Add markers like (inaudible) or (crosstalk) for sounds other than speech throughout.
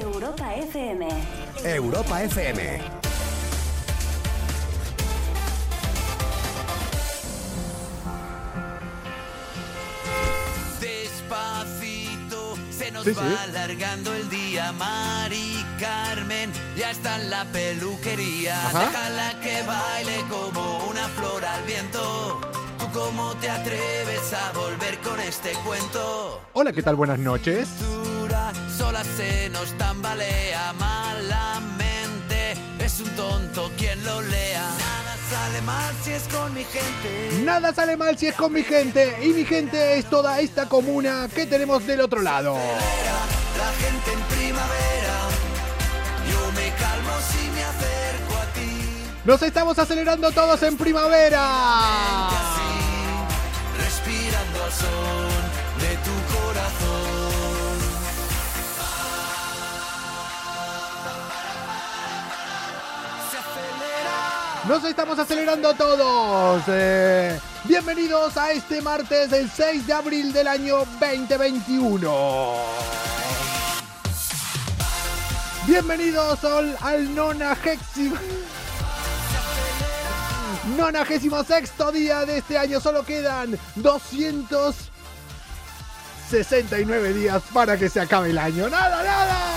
Europa FM. Europa FM. Despacito se nos Sí, sí. va alargando el día. Mari Carmen ya está en la peluquería. Ajá. Déjala que baile como una flor al viento. ¿Tú cómo te atreves a volver con este cuento? Hola, ¿qué tal? Buenas noches. Se nos tambalea malamente. Es un tonto quien lo lea. Nada sale mal si es con mi gente. Nada sale mal si es con mi gente. Y mi gente es toda esta comuna que tenemos del otro lado. La gente en primavera. Yo me calmo si me acerco a ti. Nos estamos acelerando todos en primavera. Nos estamos acelerando todos. Eh, bienvenidos a este martes del 6 de abril del año 2021. Bienvenidos al, al nonagésimo... Nonagésimo sexto día de este año. Solo quedan 269 días para que se acabe el año. ¡Nada, nada!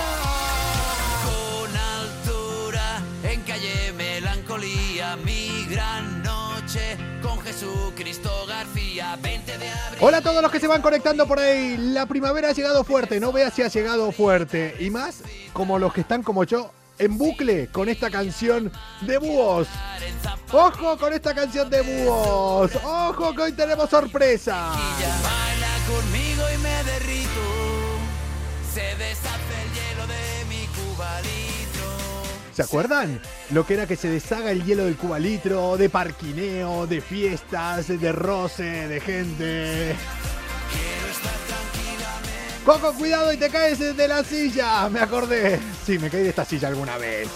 Jesucristo García, 20 de abril. Hola a todos los que se van conectando por ahí. La primavera ha llegado fuerte, no veas si ha llegado fuerte. Y más como los que están como yo en bucle con esta canción de búhos. Ojo con esta canción de búhos. Ojo que hoy tenemos sorpresa. ¿Se acuerdan? Lo que era que se deshaga el hielo del cubalitro, de parquineo, de fiestas, de roce, de gente. Coco, cuidado y te caes de la silla. Me acordé. Sí, me caí de esta silla alguna vez.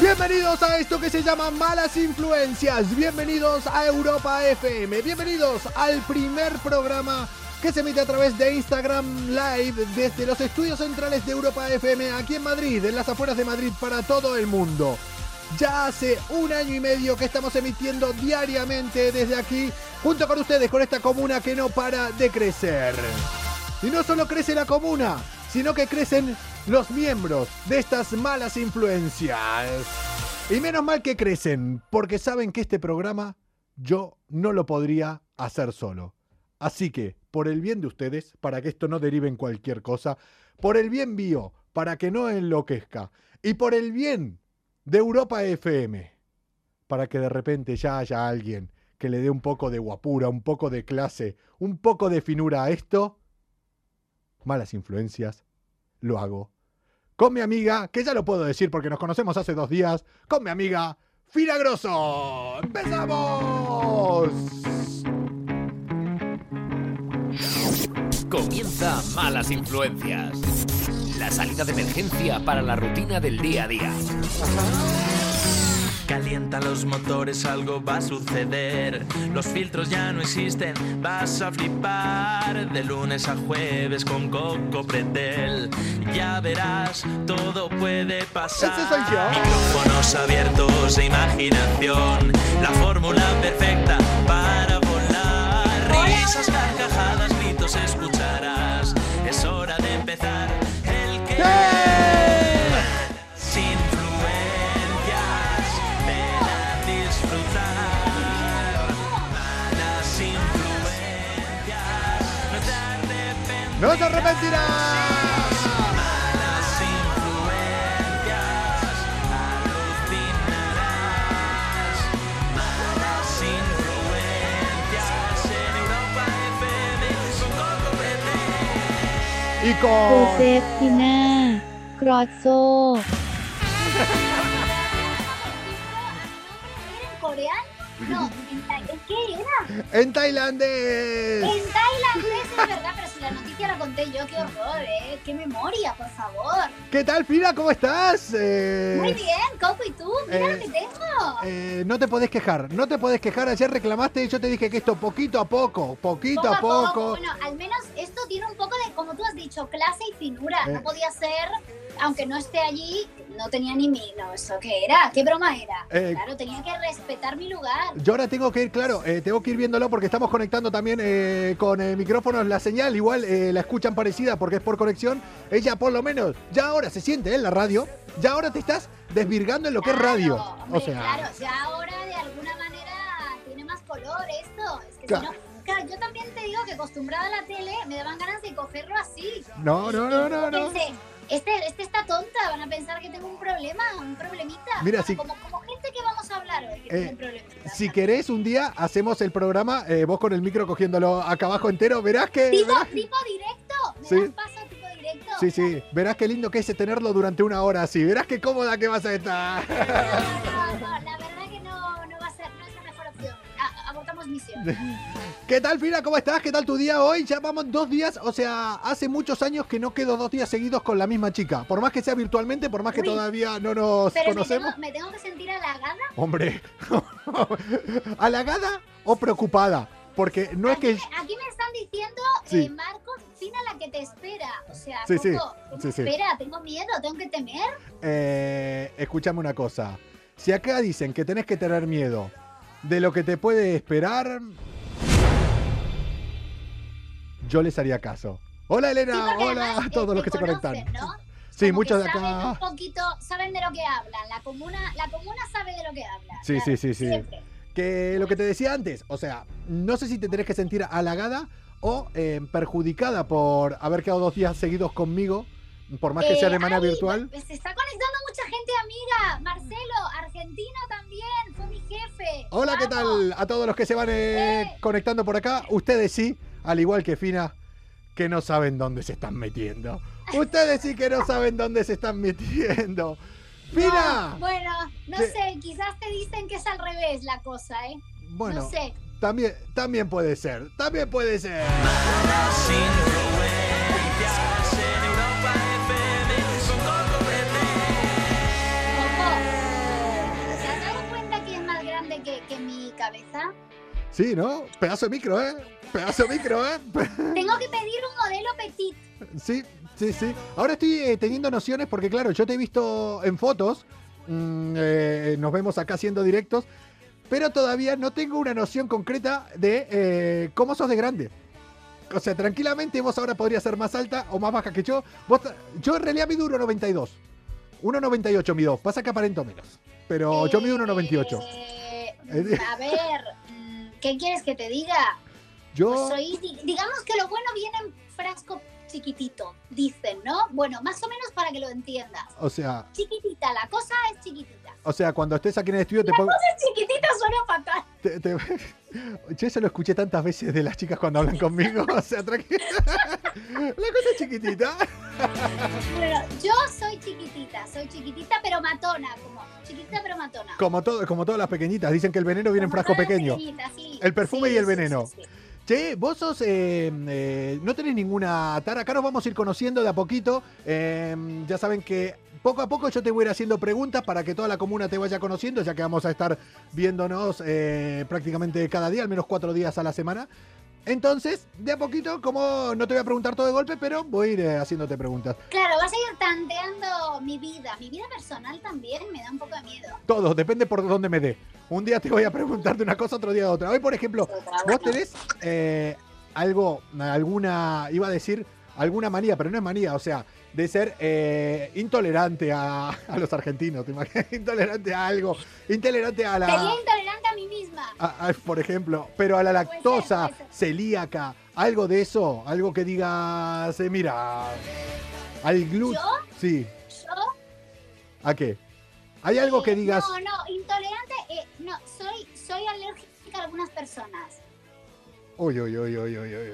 Bienvenidos a esto que se llama Malas Influencias. Bienvenidos a Europa FM. Bienvenidos al primer programa que se emite a través de Instagram Live desde los estudios centrales de Europa FM aquí en Madrid, en las afueras de Madrid para todo el mundo. Ya hace un año y medio que estamos emitiendo diariamente desde aquí, junto con ustedes, con esta comuna que no para de crecer. Y no solo crece la comuna, sino que crecen los miembros de estas malas influencias. Y menos mal que crecen, porque saben que este programa yo no lo podría hacer solo. Así que, por el bien de ustedes, para que esto no derive en cualquier cosa, por el bien mío, para que no enloquezca, y por el bien de Europa FM, para que de repente ya haya alguien que le dé un poco de guapura, un poco de clase, un poco de finura a esto, malas influencias, lo hago. Con mi amiga, que ya lo puedo decir porque nos conocemos hace dos días, con mi amiga Filagroso. ¡Empezamos! Comienza Malas Influencias. La salida de emergencia para la rutina del día a día. Calientan los motores, algo va a suceder. Los filtros ya no existen, vas a flipar. De lunes a jueves con Coco Pretel. Ya verás, todo puede pasar. Ese soy yo. Micrófonos abiertos e imaginación. La fórmula perfecta para volar. Risas, carcajadas, gritos escucharás. Empezar el que. Sin influencias, ven a disfrutar. Malas influencias, no te arrepentirás. y con Josefina Crozzo. ¿En? No, en tailandés. ¿Qué era? En tailandés. En tailandés, es verdad, pero si la noticia la conté yo, qué horror, ¿eh? Qué memoria, por favor. ¿Qué tal, Frida? ¿Cómo estás? Eh... Muy bien, Coco, ¿y tú? Mira eh... lo que tengo. Eh, no te podés quejar, no te podés quejar. Ayer reclamaste y yo te dije que esto poquito a poco, poquito poco a poco. poco. Bueno, al menos tiene un poco de, como tú has dicho, clase y finura. Eh. No podía ser, aunque no esté allí, no tenía ni mi. No, ¿eso qué era? ¿Qué broma era? Eh. Claro, tenía que respetar mi lugar. Yo ahora tengo que ir, claro, eh, tengo que ir viéndolo porque estamos conectando también eh, con eh, micrófonos la señal. Igual eh, la escuchan parecida porque es por conexión. Ella, por lo menos, ya ahora se siente en la radio. Ya ahora te estás desvirgando en lo que es Claro, radio. hombre, o sea, claro, ya ahora de alguna manera tiene más color esto. Es que Claro. si no. Yo también te digo que acostumbrada a la tele me daban ganas de cogerlo así. no, no, no, no, no. Pensé, este, este está tonta, van a pensar que tengo un problema, un problemita. Mira, Ah, si- como, como gente que vamos a hablar hoy, que Eh, tiene. Si querés, un día hacemos el programa, eh, vos con el micro cogiéndolo acá abajo entero, verás que... ¿Tipo, verás- tipo directo? ¿Me Sí. das paso tipo directo? Sí, sí, verás qué lindo que es tenerlo durante una hora así. Verás qué cómoda que vas a estar. No, no, no, la verdad que no, no va a ser, no es la mejor opción. A- abortamos misión. (laughs) ¿Qué tal, Fina? ¿Cómo estás? ¿Qué tal tu día hoy? Ya vamos dos días, o sea, hace muchos años que no quedo dos días seguidos con la misma chica. Por más que sea virtualmente, por más que Uy. todavía no nos Pero me conocemos. tengo, me tengo que sentir halagada. Hombre, (laughs) ¿halagada o preocupada? Porque no es que... me- aquí me están diciendo, Sí. eh, Marcos, Fina la que te espera. O sea, Sí, sí, Coco, ¿qué me sí, sí. espera? Tengo miedo, tengo que temer. Eh, escúchame una cosa. Si acá dicen que tenés que tener miedo de lo que te puede esperar, yo les haría caso. Hola Elena, Sí, hola a eh, todos los que se conectan. conocen, ¿no? Sí, Como muchos de saben acá. un poquito, saben de lo que hablan. La comuna, la comuna sabe de lo que habla. Sí, claro, sí, sí, sí. siempre. Que lo que te decía antes, o sea, no sé si te tenés que sentir halagada o eh, perjudicada por haber quedado dos días seguidos conmigo, por más que sea de Eh, manera ay, virtual. pues, Se está conectando mucha gente amiga. Marcelo, argentino también, fue mi jefe. Hola, ¿qué Vamos. tal? A todos los que se van eh, Eh. conectando por acá, ustedes sí, al igual que Fina, que no saben dónde se están metiendo. Ustedes sí que no saben dónde se están metiendo. ¡Fina! No, bueno, no sé, quizás te dicen que es al revés la cosa, ¿eh? Bueno, no sé. también, también puede ser, también puede ser. Malas influencias en Europa FM con Coco Pretel. Coco, ¿te has dado cuenta que es más grande que, que mi cabeza? Sí, ¿no? Pedazo de micro, ¿eh? Pedazo de micro, ¿eh? Tengo que pedir un modelo petit. Sí, sí, sí. Ahora estoy eh, teniendo nociones porque, claro, yo te he visto en fotos, mm, eh, nos vemos acá haciendo directos, pero todavía no tengo una noción concreta de eh, cómo sos de grande. O sea, tranquilamente vos ahora podrías ser más alta o más baja que yo. Vos yo en realidad mido 1,92. 1,98 mido. Pasa que aparento menos. Pero yo mido 1,98. Eh, Eh, a ver, mm, ¿qué quieres que te diga? Yo... Pues soy, di- digamos que lo bueno viene en frasco chiquitito, dicen, ¿no? Bueno, más o menos para que lo entiendas. O sea, Chiquitita, la cosa es chiquitita. o sea, cuando estés aquí en el estudio te pongo... Es chiquitita, suena fatal. Te- te- (laughs) Yo eso lo escuché tantas veces de las chicas cuando hablan conmigo. O sea, tranquila. (laughs) La cosa es chiquitita. Bueno, yo soy chiquitita, soy chiquitita pero matona, como chiquitita pero matona. Como, todo, como todas las pequeñitas. Dicen que el veneno viene en frasco pequeño. sí. El perfume Sí, y el veneno. sí. Che, vos eh, eh, no tenés ninguna tara. Acá nos vamos a ir conociendo de a poquito. Eh, ya saben que poco a poco yo te voy a ir haciendo preguntas para que toda la comuna te vaya conociendo, ya que vamos a estar viéndonos eh, prácticamente cada día, al menos cuatro días a la semana. Entonces, de a poquito, como no te voy a preguntar todo de golpe, pero voy a ir eh, haciéndote preguntas. Claro, vas a ir tanteando mi vida. Mi vida personal también me da un poco de miedo. Todo, depende por dónde me dé. Un día te voy a preguntar de una cosa, otro día de otra. Hoy, por ejemplo, vos tenés eh, algo, alguna, iba a decir, alguna manía, pero no es manía, o sea, de ser eh, intolerante a, a los argentinos, ¿te imaginas? (laughs) Intolerante a algo, intolerante a la... Sería intolerante a mí misma. a- a- por ejemplo, pero a la Puede ser, lactosa, puede ser. celíaca, algo de eso, algo que digas, eh, mira, al gluten... ¿Yo? Sí, Yo ¿a qué? ¿Hay algo que Eh, digas... No, no, intolerante, no, soy, soy alérgica a algunas personas. Uy, uy, uy, uy, uy, uy.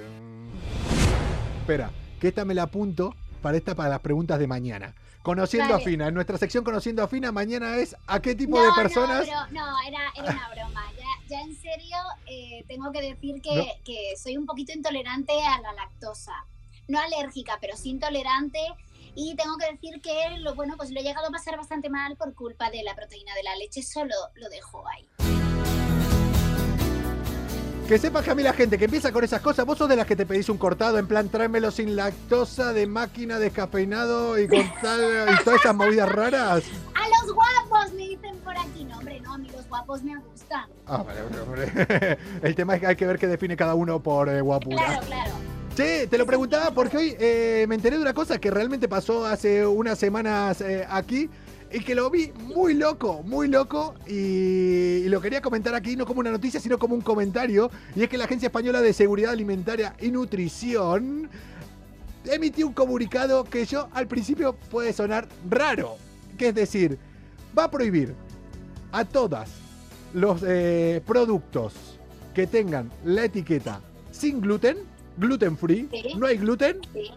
Espera, que esta me la apunto para esta para las preguntas de mañana. Conociendo Vale. a Fina, en nuestra sección Conociendo a Fina, mañana es ¿a qué tipo no, de personas? No, pero, no, era, era una broma. Ya, ya en serio, eh, tengo que decir que, No. que soy un poquito intolerante a la lactosa. No alérgica, pero sí intolerante. Y tengo que decir que lo bueno, pues lo he llegado a pasar bastante mal por culpa de la proteína de la leche. Solo lo dejo ahí. Que sepas que a mí la gente que empieza con esas cosas, vos sos de las que te pedís un cortado, en plan tráemelo sin lactosa, de máquina, descafeinado y con tal, y todas esas movidas raras. A los guapos me dicen por aquí. No, hombre, no, a mí los guapos me gustan. Ah, vale, hombre, hombre. (laughs) El tema es que hay que ver qué define cada uno por eh, guapura. Claro, claro. Che, te lo preguntaba porque hoy eh, me enteré de una cosa que realmente pasó hace unas semanas eh, aquí y que lo vi muy loco, muy loco y, y lo quería comentar aquí no como una noticia sino como un comentario y es que la Agencia Española de Seguridad Alimentaria y Nutrición emitió un comunicado que yo al principio puede sonar raro, que es decir, va a prohibir a todas los eh, productos que tengan la etiqueta sin gluten, gluten free, Sí. no hay gluten, Sí.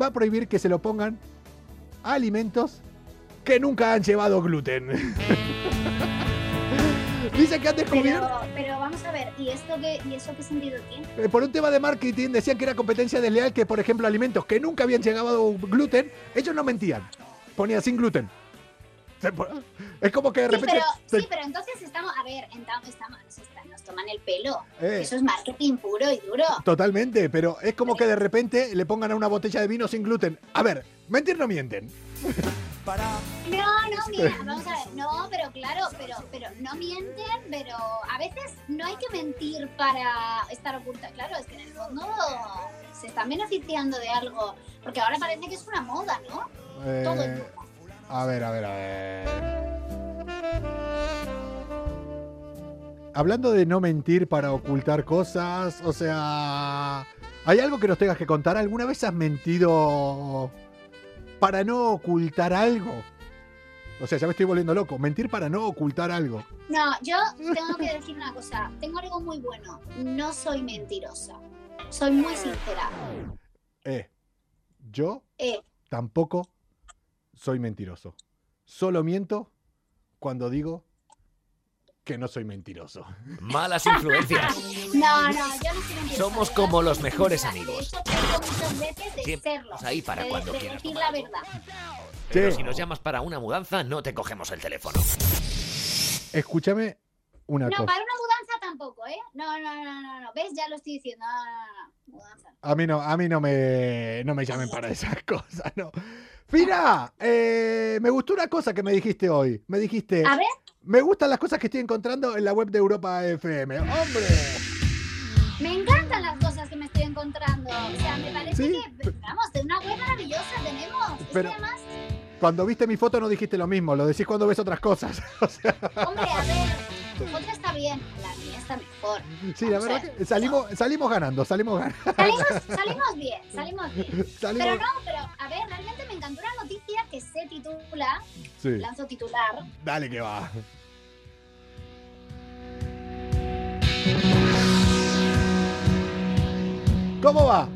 va a prohibir que se lo pongan a alimentos que nunca han llevado gluten. (laughs) Dice que han descubierto, Pero, pero vamos a ver, ¿y esto qué, y eso qué sentido tiene? eh, por un tema de marketing, decían que era competencia desleal, que por ejemplo alimentos que nunca habían llegado gluten, ellos no mentían, ponían sin gluten. Es como que de Sí repente... pero, se- sí, pero entonces estamos, a ver, estamos, nos, está- nos toman el pelo. Eh. Eso es marketing puro y duro. Totalmente, pero es como que de repente le pongan a una botella de vino sin gluten. A ver, mentir no mienten. No, no, (laughs) mira, vamos a ver, no, pero claro, pero, pero no mienten, pero a veces no hay que mentir para estar oculta. Claro, es que en el fondo se están beneficiando de algo, porque ahora parece que es una moda, ¿no? Todo el Eh, mundo. a ver, a ver, a ver. Hablando de no mentir para ocultar cosas, o sea, ¿hay algo que nos tengas que contar? ¿Alguna vez has mentido para no ocultar algo? O sea, ya me estoy volviendo loco. Mentir para no ocultar algo. No, yo tengo que decir una cosa, tengo algo muy bueno, no soy mentirosa, soy muy sincera. Eh, yo Eh, tampoco soy mentiroso. Solo miento cuando digo que no soy mentiroso. Malas influencias. (laughs) no, no, yo no soy mentirosa. Somos como los mejores amigos. Siempre ahí para de- cuando de quieras decir tomar la algo. verdad. Pero si nos llamas para una mudanza, no te cogemos el teléfono. Escúchame una No, cosa. para una mudanza tampoco, ¿eh? No, no, no, no, no. ¿Ves? Ya lo estoy diciendo. No, no, no, no. Mudanza. A mí no, a mí no me, no me llamen para esas (laughs) cosas, no. Fina, eh, me gustó una cosa que me dijiste hoy. Me dijiste, A ver, me gustan las cosas que estoy encontrando en la web de Europa FM. ¡Hombre! me encantan las cosas que me estoy encontrando. O sea, me parece Sí, que, vamos, de una web maravillosa tenemos. Es Pero- que además, Cuando viste mi foto no dijiste lo mismo, lo decís cuando ves otras cosas. (laughs) O sea, hombre, a ver, tu foto está bien, la mía está mejor. sí, la verdad que salimos, salimos ganando, salimos ganando. Salimos, (laughs) salimos bien, salimos bien. Salimos- Pero no, pero a ver, realmente me encantó una noticia que se titula, Sí, lanzo titular, dale que va. ¿Cómo va?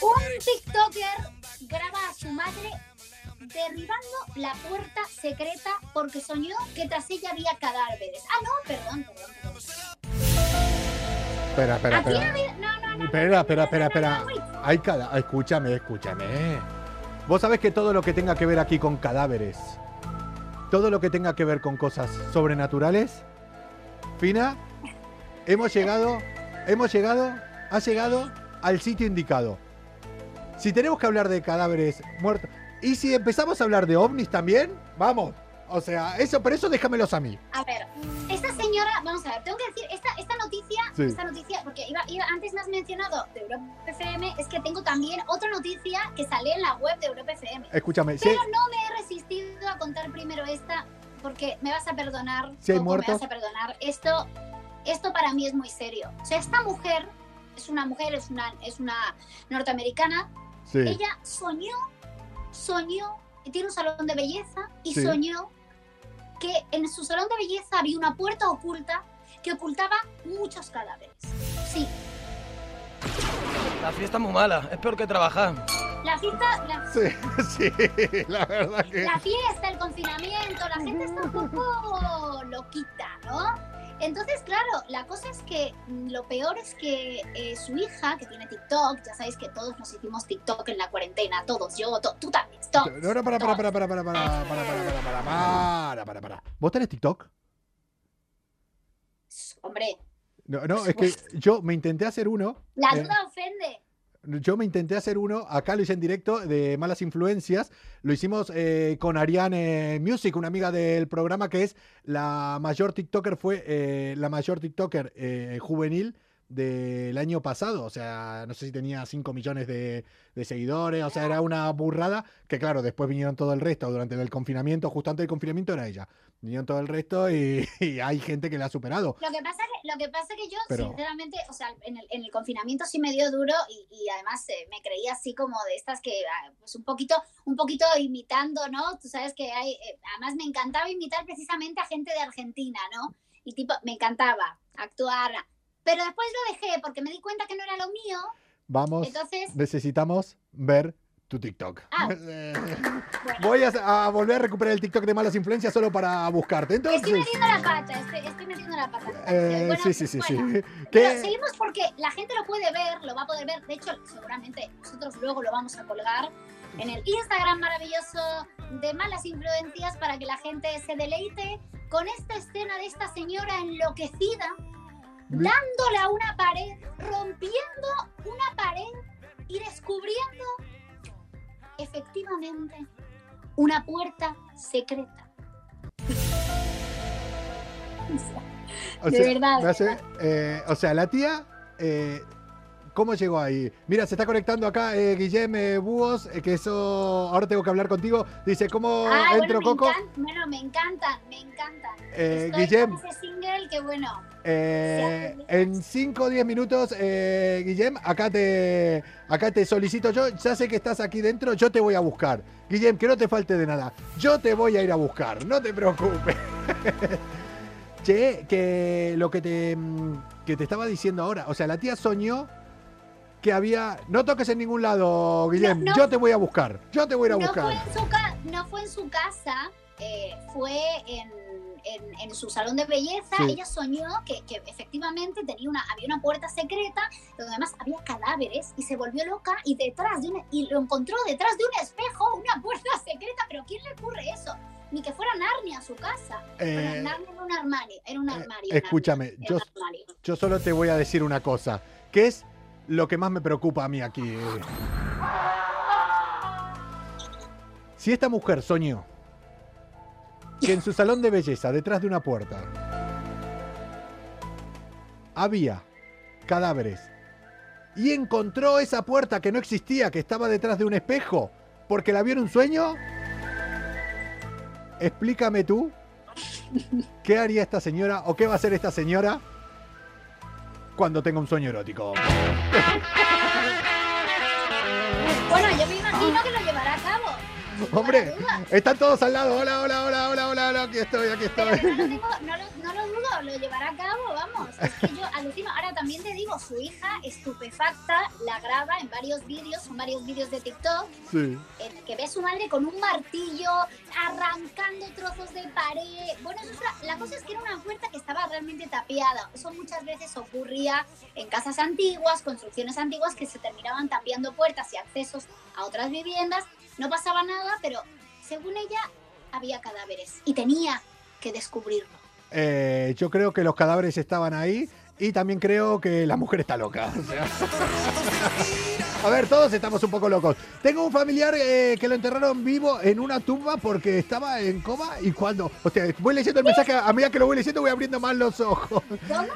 Un TikToker graba a su madre derribando la puerta secreta porque soñó que tras ella había cadáveres. Ah, no, perdón, perdón. perdón. Espera, espera, Aquí espera. No, no. Espera, espera, espera, espera. Hay cada... Escúchame, escúchame. Vos sabés que todo lo que tenga que ver aquí con cadáveres, todo lo que tenga que ver con cosas sobrenaturales, Fina, hemos llegado, hemos llegado, ha llegado al sitio indicado. Si tenemos que hablar de cadáveres muertos, y si empezamos a hablar de ovnis también, vamos. O sea, eso, pero eso déjamelos a mí. A ver, esta señora, vamos a ver, tengo que decir, esta, esta noticia, Sí. esta noticia, porque iba, iba- antes me has mencionado de Europa FM, es que tengo también otra noticia que sale en la web de Europa FM. Escúchame, si Pero no me he resistido a contar primero esta, porque me vas a perdonar. Si hay muertos. Me vas a perdonar. Esto, esto para mí es muy serio. O sea, esta mujer es una mujer, es una, es una norteamericana. sí. Ella soñó, soñó, y tiene un salón de belleza, y Sí. soñó que en su salón de belleza había una puerta oculta que ocultaba muchos cadáveres. Sí, La fiesta es muy mala, es peor que trabajar. la fiesta, la, Sí, (laughs) sí, la verdad que... la fiesta, el confinamiento, la gente está un poco loquita, ¿no? Entonces, claro, la cosa es que mm, lo peor es que eh, su hija, que tiene TikTok, ya sabéis que todos nos hicimos TikTok en la cuarentena, todos, yo, to- tú también, todos. No, no, para, para, para, para, para, para, para, para, para, para, para, para, para, para. ¿Vos tenés TikTok? Hombre, No, no, es que yo me intenté hacer uno. la eh, duda ofende. Yo me intenté hacer uno, acá lo hice en directo, de malas influencias. Lo hicimos eh, con Ariane Music, una amiga del programa que es la mayor TikToker, fue eh, la mayor TikToker eh, juvenil del año pasado. O sea, no sé si tenía 5 millones de, de seguidores, o sea, era una burrada. Que claro, después vinieron todo el resto durante el confinamiento, justo antes del confinamiento era ella. Vinieron todo el resto y, (laughs) y hay gente que la ha superado. Lo que pasa que, lo que, pasa que yo, Pero- sinceramente, o sea, en el, en el confinamiento sí me dio duro y, y además eh, me creía así como de estas que, ah, pues un poquito, un poquito imitando, ¿no? Tú sabes que hay, eh, además me encantaba imitar precisamente a gente de Argentina, ¿no? Y tipo, me encantaba actuar. Pero después lo dejé porque me di cuenta que no era lo mío. Vamos, Entonces, necesitamos ver tu TikTok. Ah. Bueno, (laughs) Voy a, a volver a recuperar el TikTok de malas influencias solo para buscarte. Entonces, estoy metiendo la pata, estoy, estoy metiendo la pata. eh, Bueno, sí, sí, sí, sí. bueno, (laughs) ¿Qué? Pero seguimos porque la gente lo puede ver, lo va a poder ver. De hecho, seguramente nosotros luego lo vamos a colgar en el Instagram maravilloso de Malas Influencias para que la gente se deleite con esta escena de esta señora enloquecida dándole a una pared, rompiendo una pared y descubriendo efectivamente una puerta secreta. O de verdad, me hace- eh, o sea, la tía, eh, ¿cómo llegó ahí? Mira, se está conectando acá eh, Guillem Búhos, eh, que eso ahora tengo que hablar contigo. Dice, ¿cómo Ah, entro, bueno, me Coco? encan- bueno, me encantan, me encantan. Eh, Estoy Guillem, con ese single que bueno. Eh, en 5 o 10 minutos, eh, Guillem, acá te, acá te solicito yo. Ya sé que estás aquí dentro, yo te voy a buscar. Guillem, que no te falte de nada. Yo te voy a ir a buscar, no te preocupes. (laughs) Che, que lo que te, mm, que te estaba diciendo ahora, o sea, la tía soñó que había... No toques en ningún lado, Guillem, no. yo te voy a buscar, yo te voy a ir a No buscar. fue, en su no fue en su casa, eh, fue en, en- en su salón de belleza. Sí. Ella soñó que, que efectivamente tenía una, había una puerta secreta donde además había cadáveres y se volvió loca y detrás de una, y lo encontró detrás de un espejo, una puerta (laughs) secreta. Pero ¿quién le ocurre eso? Ni que fuera Narnia a su casa. Eh, Bueno, Narnia era un armario. Era un eh, armario. escúchame, Narnia, yo- armario. Yo solo te voy a decir una cosa, que es lo que más me preocupa a mí aquí. Si esta mujer soñó que en su salón de belleza, detrás de una puerta, había cadáveres y encontró esa puerta que no existía, que estaba detrás de un espejo, porque la vio en un sueño, explícame tú qué haría esta señora o qué va a hacer esta señora cuando tenga un sueño erótico. Bueno, yo me imagino que lo llevará a cabo. (laughs) Hombre, están todos al lado. Hola, hola, hola, hola, hola, hola. Aquí estoy, aquí Pero estoy. que no lo, (laughs) tengo- no, lo, no lo dudo, lo llevará a cabo, vamos. Es que yo alucino. Ahora también te digo, su hija estupefacta la graba en varios vídeos, son varios vídeos de TikTok, Sí. en el que ve a su madre con un martillo arrancando trozos de pared. Bueno, eso es la, la cosa es que era una puerta que estaba realmente tapiada. Eso muchas veces ocurría en casas antiguas, construcciones antiguas que se terminaban tapiando puertas y accesos a otras viviendas. No pasaba nada, pero según ella había cadáveres y tenía que descubrirlo. Eh, yo creo que los cadáveres estaban ahí y también creo que la mujer está loca. (laughs) o sea. A ver, todos estamos un poco locos. Tengo un familiar eh, que lo enterraron vivo en una tumba porque estaba en coma y cuando... O sea, voy leyendo el mensaje, a medida que lo voy leyendo voy abriendo más los ojos.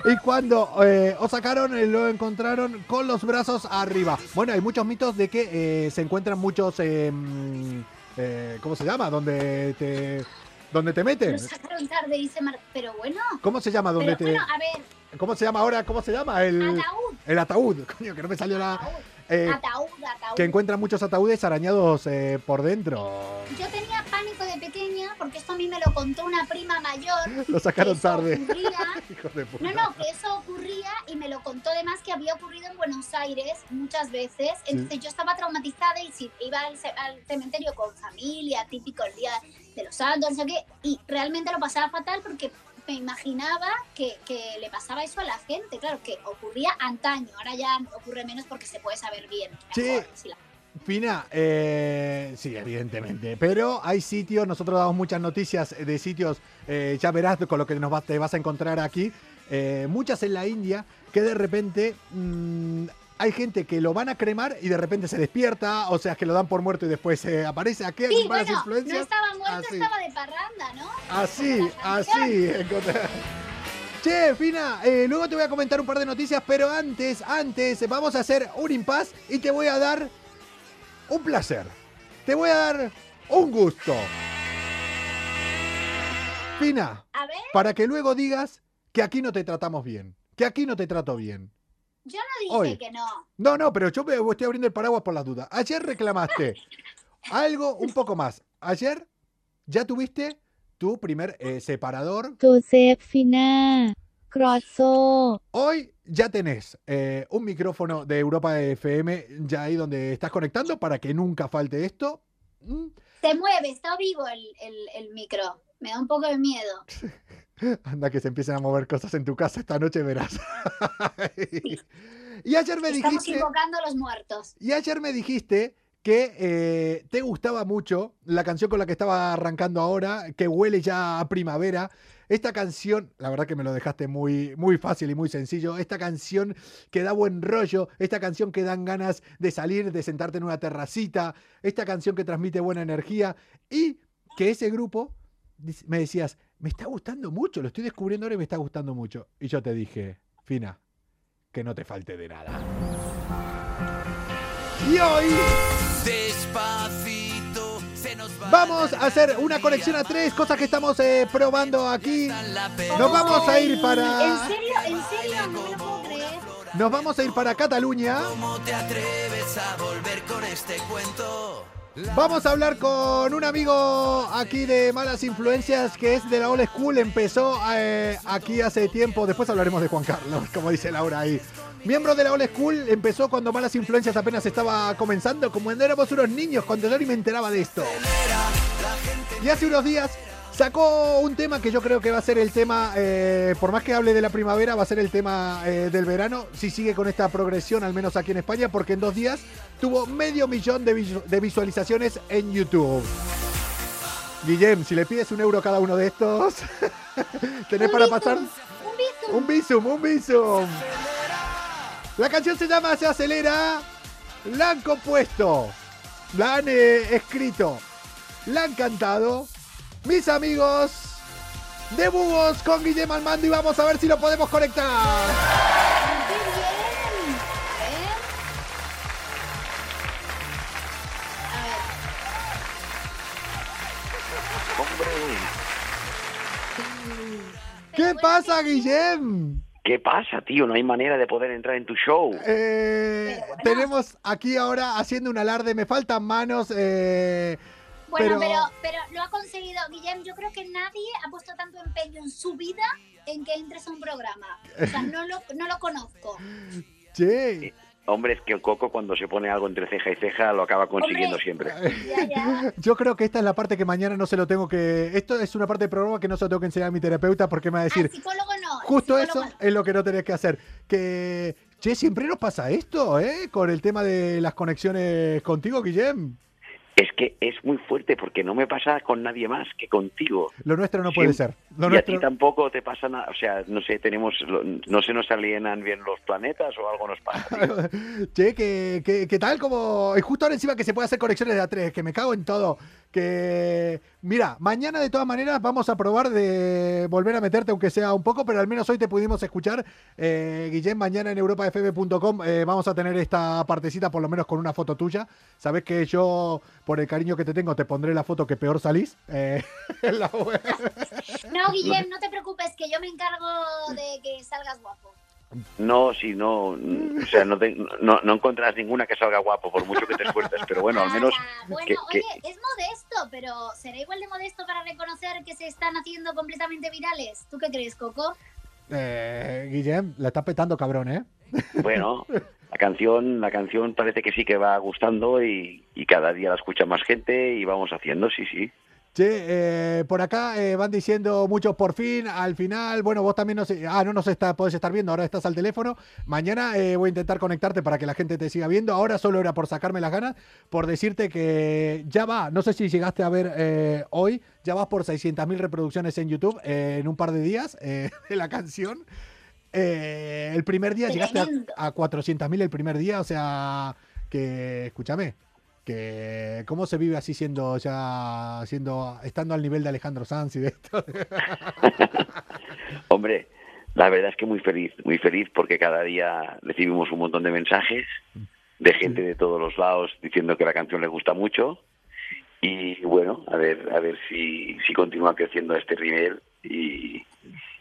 Y cuando eh, os sacaron, eh, lo encontraron con los brazos arriba. Bueno, hay muchos mitos de que eh, se encuentran muchos... mm, ¿Cómo se llama? Donde te... Donde te meten. Lo sacaron tarde, dice Mar... Pero bueno, ¿Cómo se llama? Donde pero te... bueno, a ver, ¿Cómo se llama ahora? ¿Cómo se llama? El ataúd, el ataúd. Coño, que no me salió la... ataúd, eh, ataúd, ataúd. que encuentran muchos ataúdes arañados eh, por dentro. Yo tenía pánico de pequeña porque esto a mí me lo contó una prima mayor. (laughs) Lo sacaron tarde. (laughs) de puta. No, no, que eso ocurría y me lo contó además que había ocurrido en Buenos Aires muchas veces. Entonces yo estaba traumatizada y si iba al, al cementerio con familia, típico el día de los santos, no sé qué, y realmente lo pasaba fatal porque me imaginaba que, que le pasaba eso a la gente. Claro, que ocurría antaño, ahora ya ocurre menos porque se puede saber bien. Sí. si la- eh, sí, evidentemente. Pero hay sitios, nosotros damos muchas noticias de sitios, eh, ya verás con lo que nos vas- te vas a encontrar aquí, eh, muchas en la India, que de repente mm, hay gente que lo van a cremar y de repente se despierta, o sea, que lo dan por muerto y después eh, aparece. Aquí hay Sí, bueno, no influencias. estaba muerto, Así. estaba de parranda, ¿no? Así, así. Che, Fina, eh, luego te voy a comentar un par de noticias, pero antes, antes, vamos a hacer un impas y te voy a dar un placer. Te voy a dar un gusto. Fina, A ver, para que luego digas que aquí no te tratamos bien, que aquí no te trato bien. Yo no dije Hoy. que no. No, no, pero yo estoy abriendo el paraguas por las dudas. Ayer reclamaste algo un poco más. Ayer ya tuviste tu primer eh, separador. Tu Sefina. Crosso. Hoy ya tenés eh, un micrófono de Europa FM ya ahí donde estás conectando para que nunca falte esto. Mm. Se mueve, está vivo el, el, el micro. Me da un poco de miedo. (laughs) (laughs) Anda que se empiecen a mover cosas en tu casa esta noche, verás. (laughs) y ayer me Estamos dijiste, invocando a los muertos. y ayer me dijiste que eh, te gustaba mucho la canción con la que estaba arrancando ahora, que huele ya a primavera. Esta canción, la verdad que me lo dejaste muy, muy fácil y muy sencillo. Esta canción que da buen rollo, esta canción que dan ganas de salir, de sentarte en una terracita, esta canción que transmite buena energía y que ese grupo me decías, me está gustando mucho, lo estoy descubriendo ahora y me está gustando mucho. Y yo te dije, Fina, que no te falte de nada. Y hoy Despacito se nos va vamos a hacer una conexión a tres cosas que estamos eh, probando aquí. Nos vamos a ir ¿En para serio? ¿En serio? No me lo puedo creer. nos vamos a ir para Cataluña. ¿Cómo te atreves a volver con este cuento? Vamos a hablar con un amigo aquí de Malas Influencias que es de la Old School. Empezó eh, aquí hace tiempo. Después hablaremos de Juan Carlos, (laughs) como dice Laura ahí. Miembro de la Old School, empezó cuando Malas Influencias apenas estaba comenzando, como cuando éramos unos niños, cuando yo ni me enteraba de esto. Y hace unos días sacó un tema que yo creo que va a ser el tema, eh, por más que hable de la primavera, va a ser el tema eh, del verano, si sigue con esta progresión, al menos aquí en España, porque en dos días tuvo medio millón de, visu- de visualizaciones en YouTube. Guillem, si le pides un euro a cada uno de estos, (laughs) ¿tenés para pasar? Un visum, un visum. La canción se llama Se acelera. La han compuesto. La han eh, escrito. La han cantado. Mis amigos de Bugos con Guillermo al mando y vamos a ver si lo podemos conectar. ¡Qué bien! ¿Eh? A ver. ¿Qué pasa, Guillem? ¿Qué pasa, tío? No hay manera de poder entrar en tu show. Eh, tenemos aquí ahora haciendo un alarde. Me faltan manos. eh, Bueno, Pero- pero... Pero, lo ha conseguido, Guillem. Yo creo que nadie ha puesto tanto empeño en su vida en que entres a un programa. O sea, no lo, no lo conozco. (laughs) che. Hombre, es que Coco cuando se pone algo entre ceja y ceja lo acaba consiguiendo Hombre. siempre. Ya, ya. (laughs) Yo creo que esta es la parte que mañana no se lo tengo que. Esto es una parte del programa que no se lo tengo que enseñar a mi terapeuta porque me va a decir, Al psicólogo no. justo psicólogo eso no. es lo que no tenés que hacer. Que, che, siempre nos pasa esto, ¿eh? Con el tema de las conexiones contigo, Guillem. Es que es muy fuerte porque no me pasa con nadie más que contigo. Lo nuestro no Sí. puede ser. Lo y a nuestro... ti tampoco te pasa nada. O sea, no sé, tenemos, no se nos alienan bien los planetas o algo nos pasa. (laughs) che, que, que, que tal como. Y justo ahora encima que se puede hacer conexiones de A3, que me cago en todo. Que. Mira, mañana de todas maneras vamos a probar de volver a meterte, aunque sea un poco, pero al menos hoy te pudimos escuchar. Eh, mañana en europafm.com eh, vamos a tener esta partecita, por lo menos con una foto tuya. Sabes que yo, por el cariño que te tengo, te pondré la foto que peor salís eh, (laughs) en la web. No, Guillem, no te preocupes, que yo me encargo de que salgas guapo. No, si no, o sea, no, te- no, no encontrarás ninguna que salga guapo por mucho que te esfuerces, pero bueno, al menos Ah, bueno, que- oye, que- es modesto, pero ¿será igual de modesto para reconocer que se están haciendo completamente virales? ¿Tú qué crees, Coco? Eh, Guillem, la está petando, cabrón, ¿eh? Bueno, (laughs) la canción, la canción parece que sí que va gustando y, y cada día la escucha más gente y vamos haciendo, sí, sí. Che, eh, por acá eh, van diciendo muchos por fin, al final, bueno, vos también no sé, ah, no nos está, podés estar viendo, ahora estás al teléfono. Mañana eh, voy a intentar conectarte para que la gente te siga viendo. Ahora solo era por sacarme las ganas, por decirte que ya va, no sé si llegaste a ver hoy, ya vas por 600.000 reproducciones en YouTube en un par de días (laughs) de la canción. El primer día llegaste a, a 400.000 el primer día, o sea, que, escúchame, que cómo se vive así siendo ya, siendo, estando al nivel de Alejandro Sanz y de esto. (laughs) Hombre, la verdad es que muy feliz, muy feliz porque cada día recibimos un montón de mensajes de gente de todos los lados diciendo que la canción les gusta mucho y bueno, a ver, a ver si, si continúa creciendo a este nivel y,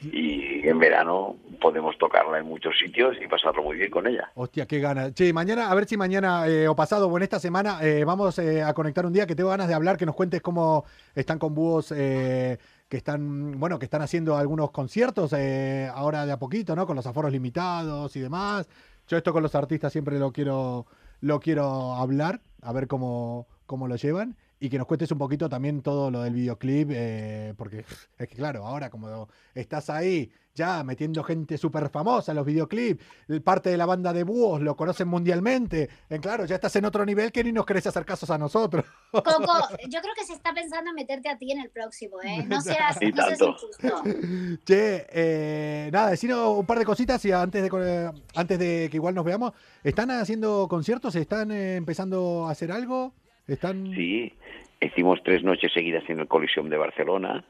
y en verano podemos tocarla en muchos sitios y pasarlo muy bien con ella. Hostia, qué ganas. Che, mañana, a ver si mañana eh, o pasado o en esta semana eh, vamos eh, a conectar un día que tengo ganas de hablar, que nos cuentes cómo están con búhos eh, que están, bueno, que están haciendo algunos conciertos eh, ahora de a poquito, ¿no? Con los aforos limitados y demás. Yo esto con los artistas siempre lo quiero, lo quiero hablar, a ver cómo, cómo lo llevan. Y que nos cuentes un poquito también todo lo del videoclip, eh, porque (laughs) es que claro, ahora como estás ahí ya metiendo gente súper famosa en los videoclips, el- parte de la banda de búhos lo conocen mundialmente, en claro, ya estás en otro nivel que ni nos querés hacer casos a nosotros. Coco, (laughs) yo creo que se está pensando en meterte a ti en el próximo, ¿eh? (laughs) No seas, no seas injusto. Che, eh, nada, decinos un par de cositas y antes de, eh, antes de que igual nos veamos, ¿están haciendo conciertos? ¿Están eh, empezando a hacer algo? ¿Están... Sí, hicimos tres noches seguidas en el Coliseum de Barcelona,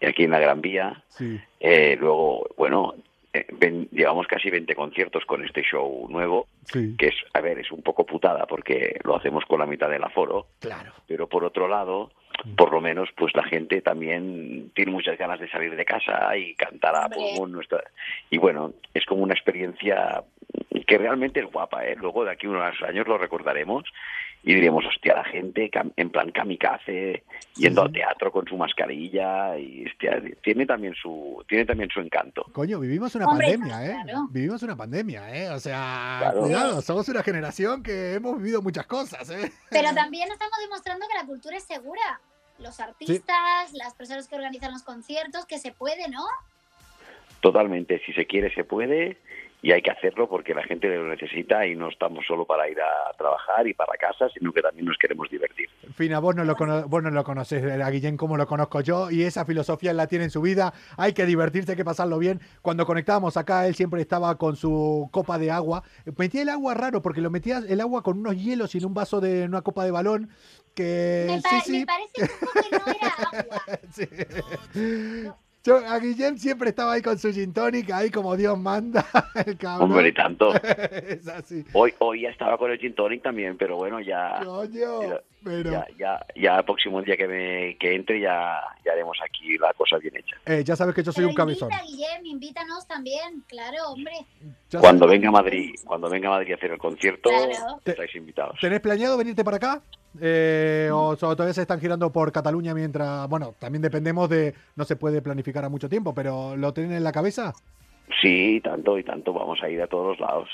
y aquí en la Gran Vía. Sí. Eh, luego, bueno, eh, ven- llevamos casi 20 conciertos con este show nuevo, Sí. que es, a ver, es un poco putada porque lo hacemos con la mitad del aforo, Claro. pero por otro lado, por lo menos, pues la gente también tiene muchas ganas de salir de casa y cantar a pulmón nuestra... Y bueno, es como una experiencia que realmente es guapa, ¿eh? Luego de aquí a unos años lo recordaremos y diremos, hostia, la gente en plan kamikaze, yendo Sí, al teatro con su mascarilla y hostia, tiene también su tiene también su encanto. Coño, vivimos una Hombre, pandemia, ¿eh? claro. Vivimos una pandemia, ¿eh? O sea, Claro. cuidado, somos una generación que hemos vivido muchas cosas, ¿eh? Pero (laughs) también estamos demostrando que la cultura es segura. Los artistas, las personas que organizan los conciertos, que se puede, ¿no? Totalmente, si se quiere se puede y hay que hacerlo porque la gente lo necesita y no estamos solo para ir a trabajar y para casa, sino que también nos queremos divertir. Fina, vos no lo, cono- vos no lo conoces, a Guillén como lo conozco yo, y esa filosofía la tiene en su vida. Hay que divertirse, hay que pasarlo bien. Cuando conectábamos acá, él siempre estaba con su copa de agua. Metía el agua raro, porque lo metía el agua con unos hielos y en un vaso de en una copa de balón. Que Me, sí, pa- sí, me parece un poco que no era agua. (laughs) sí. Yo, a Guillén siempre estaba ahí con su gin tonic, ahí como Dios manda, (laughs) el cabrón. Hombre, y tanto. (laughs) es así. Hoy hoy ya estaba con el gin tonic también, pero bueno, ya Coño, ya- pero... ya, ya, ya el próximo día que me que entre ya, ya haremos aquí la cosa bien hecha. Eh, ya sabes que yo soy Pero un cabezón. invita, Guillem, invítanos también, claro, hombre. Ya Cuando sabes. venga a Madrid, cuando venga a Madrid a hacer el concierto, Claro. estáis invitados. ¿Tenés planeado venirte para acá? Eh, ¿O so- todavía se están girando por Cataluña mientras... Bueno, también dependemos de... No se puede planificar a mucho tiempo, pero ¿lo tienen en la cabeza? Sí, tanto y tanto, vamos a ir a todos los lados.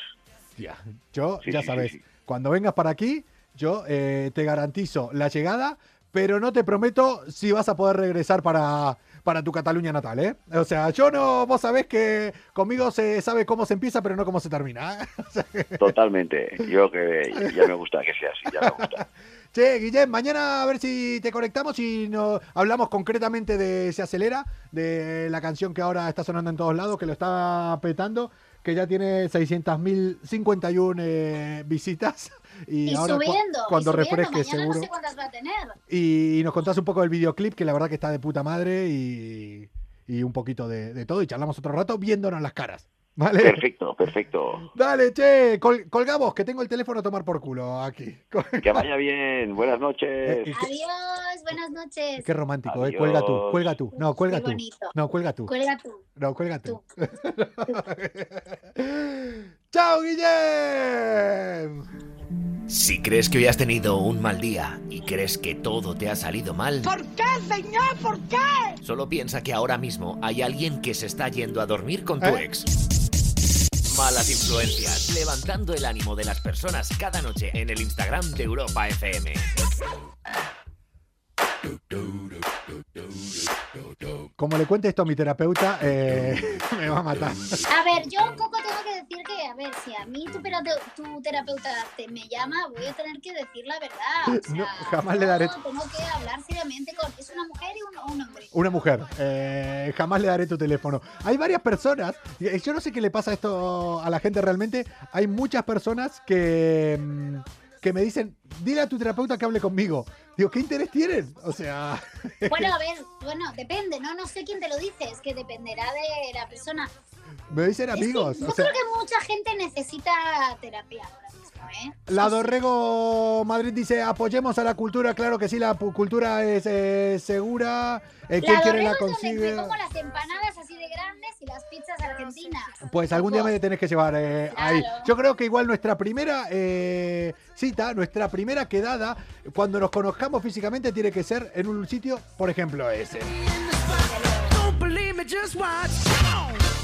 Ya, yo, Sí, ya sí, sabes, sí, sí. cuando vengas para aquí, yo eh, te garantizo la llegada, pero no te prometo si vas a poder regresar para, para tu Cataluña natal, ¿eh? O sea, yo no... Vos sabés que conmigo se sabe cómo se empieza, pero no cómo se termina. ¿eh? (laughs) O sea que- Totalmente. Yo que ya me gusta que sea así, ya me gusta. (laughs) Che, Guillem, mañana a ver si te conectamos y nos hablamos concretamente de Se Acelera, de la canción que ahora está sonando en todos lados, que lo está petando, que ya tiene 600.051 eh, visitas. (laughs) Y, Y, ahora cu- subiendo, y cuando subiendo. refresque seguro. no sé cuántas va a tener. y, y nos contás un poco del videoclip, que la verdad que está de puta madre, y, y un poquito de, de todo, y charlamos otro rato viéndonos las caras. ¿Vale? Perfecto, perfecto. Dale, che, col- colgamos, que tengo el teléfono a tomar por culo aquí. (laughs) Que vaya bien. Buenas noches. Eh, Adiós, buenas noches. Qué romántico, ¿eh? Cuelga tú, cuelga tú. No, cuelga Qué tú. bonito. No, cuelga tú. Cuelga tú. No, cuelga tú. (laughs) ¡Chao, Guillem! Si crees que hoy has tenido un mal día y crees que todo te ha salido mal, ¿Por qué, señor? ¿Por qué? solo piensa que ahora mismo hay alguien que se está yendo a dormir con tu ¿Eh? ex. Malas influencias, levantando el ánimo de las personas cada noche en el Instagram de Europa FM. Como le cuente esto a mi terapeuta, eh, (laughs) me va a matar. A ver, yo un poco tengo que decir que, a ver, si a mí tu, terapeu- tu terapeuta te me llama, voy a tener que decir la verdad. O (laughs) sea, No, jamás le daré- Tengo que hablar seriamente con. ¿Es una mujer y un, o un hombre? Una mujer. Eh, jamás le daré tu teléfono. Hay varias personas. eh, Yo no sé qué le pasa esto a la gente realmente. Hay muchas personas que, mm, que me dicen, dile a tu terapeuta que hable conmigo. Digo, ¿qué interés tienen? O sea, (laughs) Bueno, a ver, bueno, depende, ¿no? No sé quién te lo dice, es que dependerá de la persona. me dicen Es que amigos. yo O sea, creo que mucha gente necesita terapia ahora mismo, ¿eh? la Dorrego Madrid dice, apoyemos a la cultura. Claro que sí, la cultura es eh, segura. Eh, quien La quiere la es donde consigue. me como las empanadas y las pizzas argentinas. Pues algún día me tenés que llevar eh, ahí. Yo creo que igual nuestra primera eh, cita, nuestra primera quedada, cuando nos conozcamos físicamente, tiene que ser en un sitio, por ejemplo, ese.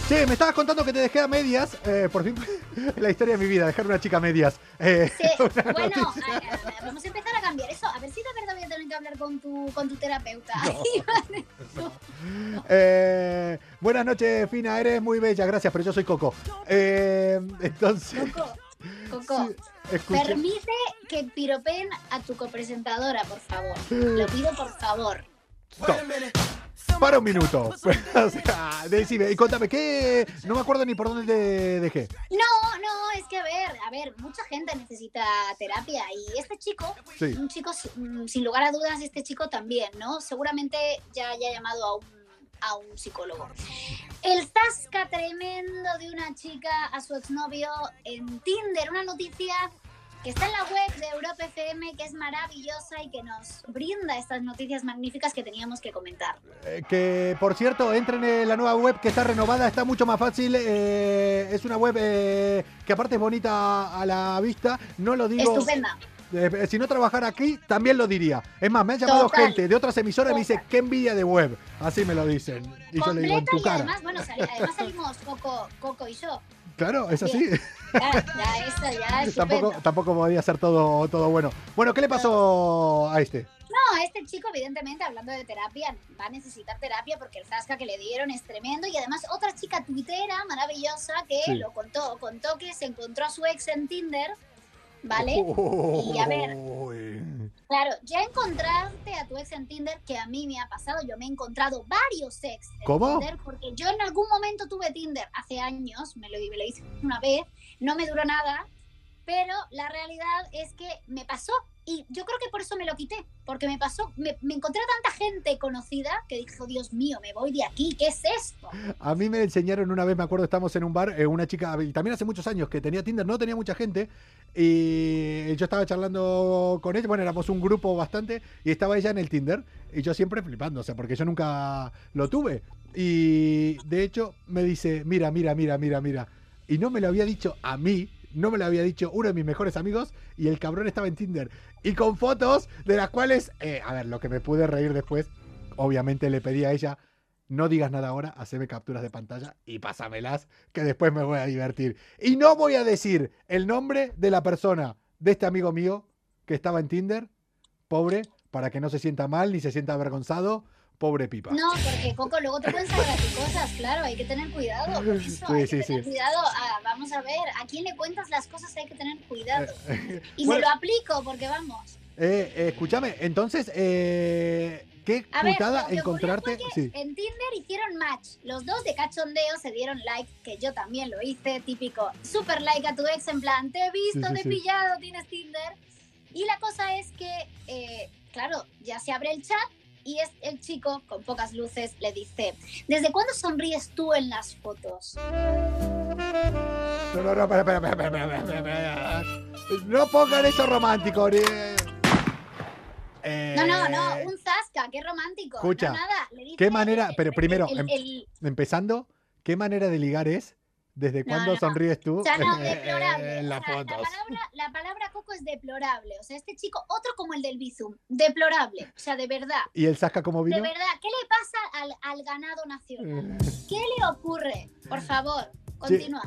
Sí, me estabas contando que te dejé a medias. eh, por fin, (laughs) la historia de mi vida, dejar una chica a medias. Eh, Sí, (laughs) bueno, noticia. a- a- a- vamos a empezar a cambiar eso. A ver si de verdad voy a tener que hablar con tu, con tu terapeuta. (laughs) Eh, buenas noches, Fina, eres muy bella, gracias, pero yo soy Coco. Eh, entonces, Coco, Coco, permite que piropeen a tu copresentadora, por favor. Lo pido por favor. Para un minuto. (laughs) o sea, decime, y contame, ¿qué? No me acuerdo ni por dónde te dejé. No, no, es que a ver, a ver, mucha gente necesita terapia y este chico, Sí. un chico mm, sin lugar a dudas, este chico también, ¿no? Seguramente ya haya llamado a un, a un psicólogo. El zasca tremendo de una chica a su exnovio en Tinder, una noticia que está en la web de Europa FM, que es maravillosa y que nos brinda estas noticias magníficas que teníamos que comentar. Eh, que por cierto, entren en la nueva web que está renovada, está mucho más fácil. eh, es una web eh, que aparte es bonita a la vista. No lo digo. Estupenda. eh, si no trabajara aquí, también lo diría. Es más, me han llamado Total. gente de otras emisoras y me dice, qué envidia de web. Así me lo dicen. Y yo le digo, en Completa tu y cara. además, bueno, además salimos Coco, Coco y yo. Claro, es así. Ya, ya, ya (laughs) es tampoco, tampoco podía ser todo, todo bueno. Bueno, ¿qué le pasó a este? No, este chico, evidentemente, hablando de terapia, va a necesitar terapia porque el zasca que le dieron es tremendo. Y además, otra chica tuitera maravillosa que Sí. lo contó, contó que se encontró a su ex en Tinder, ¿vale? Y a ver, claro, ya encontrarte a tu ex en Tinder, que a mí me ha pasado, yo me he encontrado varios ex en ¿Cómo? Tinder, porque yo en algún momento tuve Tinder hace años, me lo, me lo hice una vez, no me duró nada, pero la realidad es que me pasó y yo creo que por eso me lo quité, porque me pasó, me, encontré a tanta gente conocida que dijo, Dios mío, me voy de aquí, ¿qué es esto? A mí me enseñaron una vez, me acuerdo, estamos en un bar, eh, una chica, y también hace muchos años que tenía Tinder, no tenía mucha gente, y yo estaba charlando con ella, bueno, éramos un grupo bastante, y estaba ella en el Tinder, y yo siempre flipando, o sea, porque yo nunca lo tuve. Y de hecho me dice, mira, mira, mira, mira, mira, y no me lo había dicho a mí, no me lo había dicho uno de mis mejores amigos, y el cabrón estaba en Tinder, y con fotos de las cuales, eh, a ver, lo que me pude reír después, obviamente le pedí a ella, no digas nada ahora, haceme capturas de pantalla y pásamelas, que después me voy a divertir. Y no voy a decir el nombre de la persona, de este amigo mío que estaba en Tinder, pobre, para que no se sienta mal ni se sienta avergonzado, pobre pipa. No, porque Coco, luego te pueden ti cosas, claro, hay que tener cuidado con eso, Sí, hay sí, que tener sí. cuidado, ah, vamos a ver, a quién le cuentas las cosas hay que tener cuidado. (laughs) Y Bueno. me lo aplico, porque vamos. Eh, eh, escúchame, entonces, eh, qué A putada encontrarte. Sí. En Tinder hicieron match. Los dos de cachondeo se dieron like, que yo también lo hice, típico. Super like a tu ex, en plan, te he visto, Sí, te he pillado, tienes Tinder. Y la cosa es que, eh, claro, ya se abre el chat y es el chico, con pocas luces, le dice, ¿desde cuándo sonríes tú en las fotos? No, no, no, espera, espera, espera. No pongan eso romántico. ni- Eh, No, no, no, un zasca, qué romántico. Escucha, no, nada, le dice ¿Qué manera, pero primero, el- em- el- empezando, ¿qué manera de ligar es? ¿Desde No, cuándo no. sonríes tú? (laughs) (laughs) O sea, no, eh, deplorable. en O las sea, la, palabra, la palabra coco es deplorable. O sea, este chico, otro como el del Bizum, deplorable. O sea, de verdad. ¿Y el Sasca cómo De vino? verdad, ¿qué le pasa al, al ganado nacional? ¿Qué le ocurre? Por favor, continúa.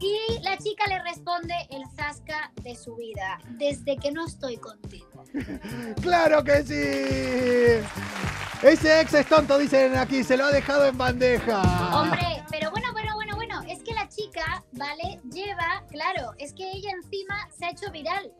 Y la chica le responde el zasca de su vida, desde que no estoy contigo. (laughs) ¡Claro que sí! Ese ex es tonto, dicen aquí, se lo ha dejado en bandeja. Hombre, pero bueno, bueno, bueno, bueno, es que la chica, ¿vale? Lleva, claro, es que ella encima se ha hecho viral.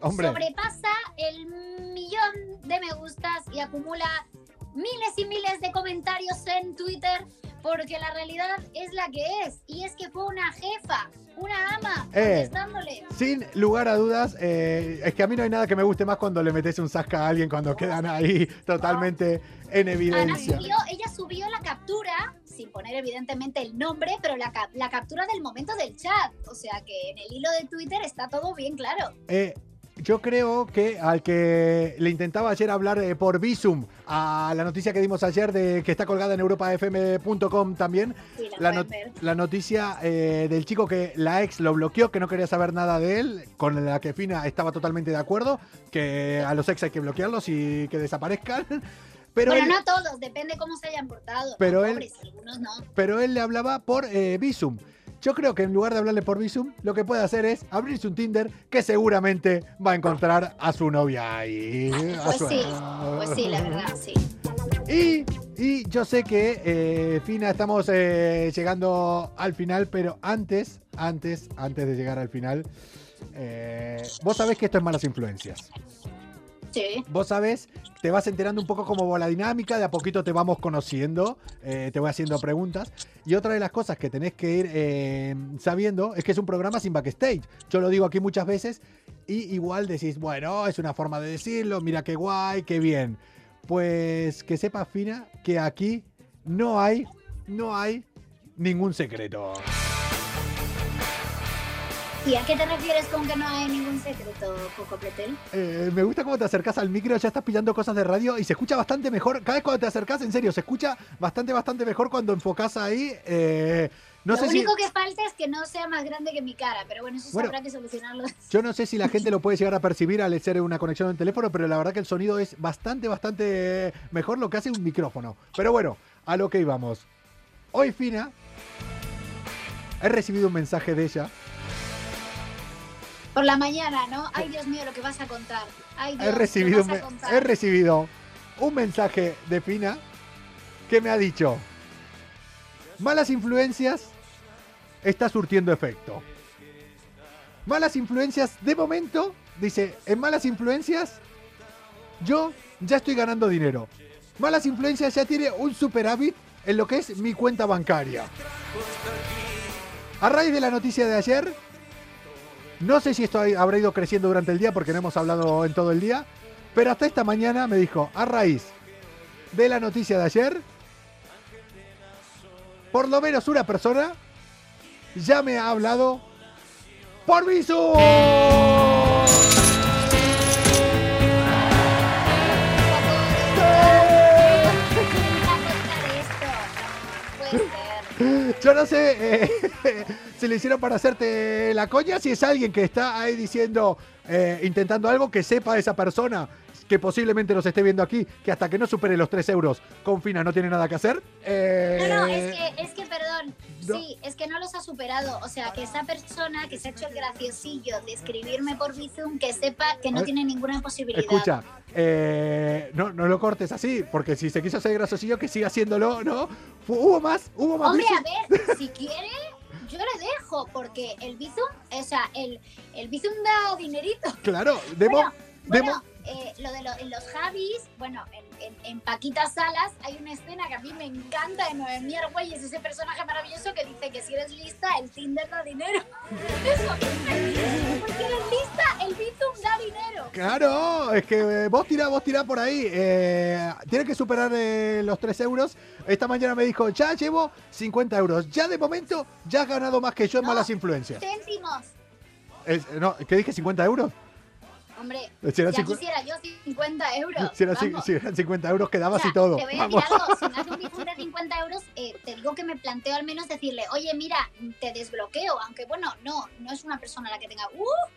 Hombre. Sobrepasa el millón de me gustas y acumula miles y miles de comentarios en Twitter porque la realidad es la que es. Y es que fue una jefa, una ama, Eh, contestándole. Sin lugar a dudas, eh, es que a mí no hay nada que me guste más cuando le metes un zasca a alguien cuando quedan ahí totalmente en evidencia. subió, ella subió la captura, sin poner evidentemente el nombre, pero la, la captura del momento del chat. O sea que en el hilo de Twitter está todo bien claro. Eh, yo creo que al que le intentaba ayer hablar eh, por Visum a la noticia que dimos ayer de que está colgada en europafm.com también, Sí, la la, pueden not- ver. la noticia eh, del chico que la ex lo bloqueó, que no quería saber nada de él, con la que Fina estaba totalmente de acuerdo, que a los ex hay que bloquearlos y que desaparezcan. (laughs) Pero bueno, él, no todos, depende cómo se hayan portado. Pero ¿no? él- Pobres, algunos no. pero él le hablaba por eh, Visum. Yo creo que en lugar de hablarle por Visum, lo que puede hacer es abrirse un Tinder que seguramente va a encontrar a su novia ahí. Pues su- sí, pues sí, la verdad, sí. Y, y yo sé que, eh, Fina, estamos eh, llegando al final, pero antes, antes, antes de llegar al final, eh, vos sabés que esto es malas influencias. Vos sabés, te vas enterando un poco cómo va la dinámica, de a poquito te vamos conociendo, eh, te voy haciendo preguntas. Y otra de las cosas que tenés que ir eh, sabiendo es que es un programa sin backstage. Yo lo digo aquí muchas veces y igual decís, bueno, es una forma de decirlo, mira qué guay, qué bien. Pues que sepas, Fina, que aquí no hay, no hay ningún secreto. ¿Y a qué te refieres con que no hay ningún secreto, Coco Pretel? Eh, me gusta cómo te acercas al micro, ya estás pillando cosas de radio y se escucha bastante mejor. Cada vez cuando te acercas, en serio, se escucha bastante, bastante mejor cuando enfocas ahí. eh, no Lo sé si, único que falta es que no sea más grande que mi cara, pero bueno, eso Bueno. habrá que solucionarlo. (laughs) yo no sé si la gente lo puede llegar a percibir al ser una conexión en teléfono, pero la verdad que el sonido es bastante, bastante mejor lo que hace un micrófono. Pero bueno, a lo que íbamos. Hoy, Fina, he recibido un mensaje de ella. Por la mañana, ¿no? Ay, Dios mío, lo que vas a contar. Ay, Dios, He recibido, he recibido un mensaje de Fina que me ha dicho, malas influencias está surtiendo efecto. Malas influencias, de momento, dice, en malas influencias yo ya estoy ganando dinero. Malas influencias ya tiene un superávit en lo que es mi cuenta bancaria. A raíz de la noticia de ayer, no sé si esto ha- habrá ido creciendo durante el día porque no hemos hablado en todo el día, pero hasta esta mañana me dijo, a raíz de la noticia de ayer, por lo menos una persona ya me ha hablado por Visu. Yo no sé eh, (laughs) si lo hicieron para hacerte la coña, si es alguien que está ahí diciendo, eh, intentando algo, que sepa esa persona que posiblemente nos esté viendo aquí, que hasta que no supere los 3 euros con Fina no tiene nada que hacer. Eh, No, no, es que, es que, perdón, no. sí, es que no los ha superado. O sea, que esa persona que se ha hecho el graciosillo de escribirme por Bizum, que sepa que no tiene ninguna posibilidad. Escucha, eh, no, no lo cortes así, porque si se quiso hacer grasosillo, que siga haciéndolo, ¿no? Hubo más, hubo más. Hombre, Bizum. a ver, (laughs) si quiere, yo le dejo, porque el Bizum, o sea, el, el Bizum da dinerito. Claro, de mo- Bueno, de bueno, mo- eh, lo de lo- en los Javis, bueno, en, en, en Paquita Salas hay una escena que a mí me encanta de Noemí Argüelles, ese personaje maravilloso que dice que si eres lista, el Tinder da dinero. (laughs) Eso porque eres lista, el Bizum da dinero. Claro, es que eh, vos tirá, vos tirá por ahí. Eh, tiene que superar los 3 euros. Esta mañana me dijo, ya llevo 50 euros. Ya de momento, ya has ganado más que yo en No. malas influencias. Céntimos. Es- no, ¿Qué dije? ¿50 euros? Hombre, Si ya cincu- quisiera yo 50 euros. Si eran, si eran 50 euros, quedabas O sea, y todo. Te voy a Vamos. decir algo. Si me hace un (laughs) bizum de 50 euros, eh, te digo que me planteo al menos decirle, oye, mira, te desbloqueo. Aunque bueno, no, no es una persona la que tenga. ¡Uh!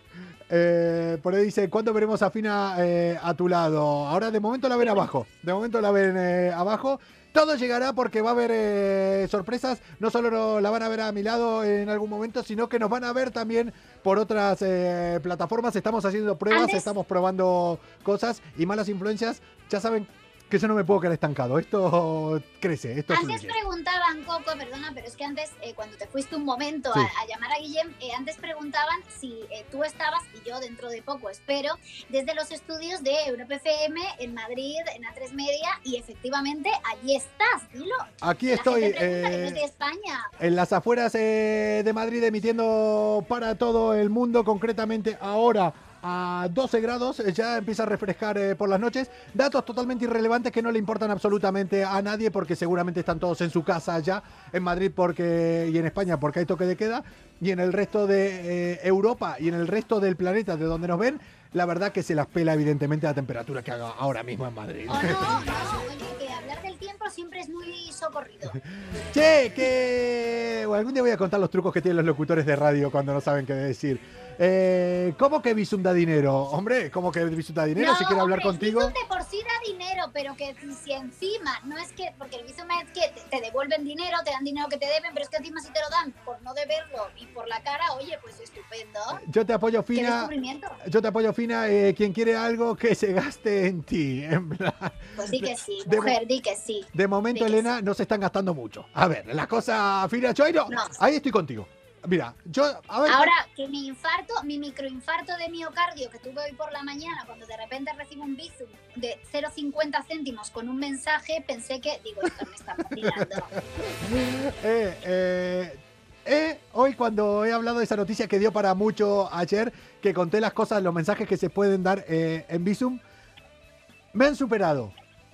Eh, por ahí dice, ¿cuándo veremos a Fina eh, a tu lado? Ahora de momento la ven abajo. De momento la ven eh, abajo. Todo llegará porque va a haber eh, sorpresas. No solo no- la van a ver a mi lado en algún momento, sino que nos van a ver también por otras eh, plataformas. Estamos haciendo pruebas, Antes- estamos probando cosas y malas influencias. Ya saben que yo no me puedo quedar estancado. Esto crece, esto Antes fluye. preguntaban, Coco, perdona, pero es que antes, eh, cuando te fuiste un momento Sí. a, a llamar a Guillem, eh, antes preguntaban si eh, tú estabas, y yo dentro de poco espero, desde los estudios de Europa FM en Madrid, en A3 Media, y efectivamente allí estás, dilo. Aquí La estoy. gente España. en las afueras de Madrid emitiendo para todo el mundo, concretamente ahora a 12 grados, eh, ya empieza a refrescar eh, por las noches. Datos totalmente irrelevantes que no le importan absolutamente a nadie porque seguramente están todos en su casa ya, en Madrid porque y en España porque hay toque de queda, y en el resto de eh, Europa y en el resto del planeta de donde nos ven, la verdad que se las pela evidentemente la temperatura que haga ahora mismo en Madrid. O no, (laughs) no, oye, que hablar del tiempo siempre es muy socorrido. (laughs) Che, que bueno, algún día voy a contar los trucos que tienen los locutores de radio cuando no saben qué decir. Eh, ¿Cómo que Visum da dinero? Hombre, ¿cómo que Visum da dinero? No, si quiere hablar hombre, contigo. Bizum de por sí da dinero, pero que si encima, no es que, porque el Bizum es que te, te devuelven dinero, te dan dinero que te deben, pero es que encima si te lo dan por no deberlo y por la cara, oye, pues estupendo. Yo te apoyo fina. Yo te apoyo fina. eh, quien quiere algo que se gaste en ti. En plan, Pues di que sí, De- mujer, di que sí. de momento, Elena, no se están gastando mucho. A ver, la cosa fina, No. ahí estoy contigo. Mira, yo, a ver. Ahora, que mi infarto, mi microinfarto de miocardio que tuve hoy por la mañana, cuando de repente recibo un Bizum de 0,50 céntimos con un mensaje, pensé que, digo, esto me está vacilando. (laughs) Eh, eh, eh, hoy cuando he hablado de esa noticia que dio para mucho ayer, que conté las cosas, los mensajes que se pueden dar en Visum, me han superado.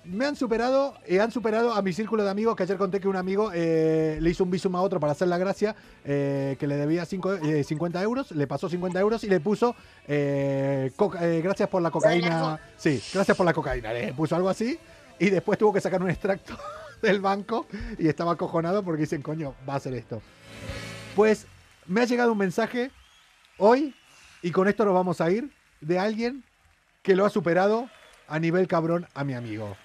Me han superado y han superado a mi círculo de amigos que ayer conté que un amigo eh, le hizo un Visum a otro para hacer la gracia, eh, que le debía cinco- eh, 50 euros, le pasó 50 euros y le puso eh, eh, gracias por la cocaína. Sí, gracias por la cocaína. Le puso algo así y después tuvo que sacar un extracto (laughs) del banco y estaba acojonado porque dicen, coño, va a hacer esto. Pues me ha llegado un mensaje hoy, y con esto nos vamos a ir, de alguien que lo ha superado a nivel cabrón a mi amigo.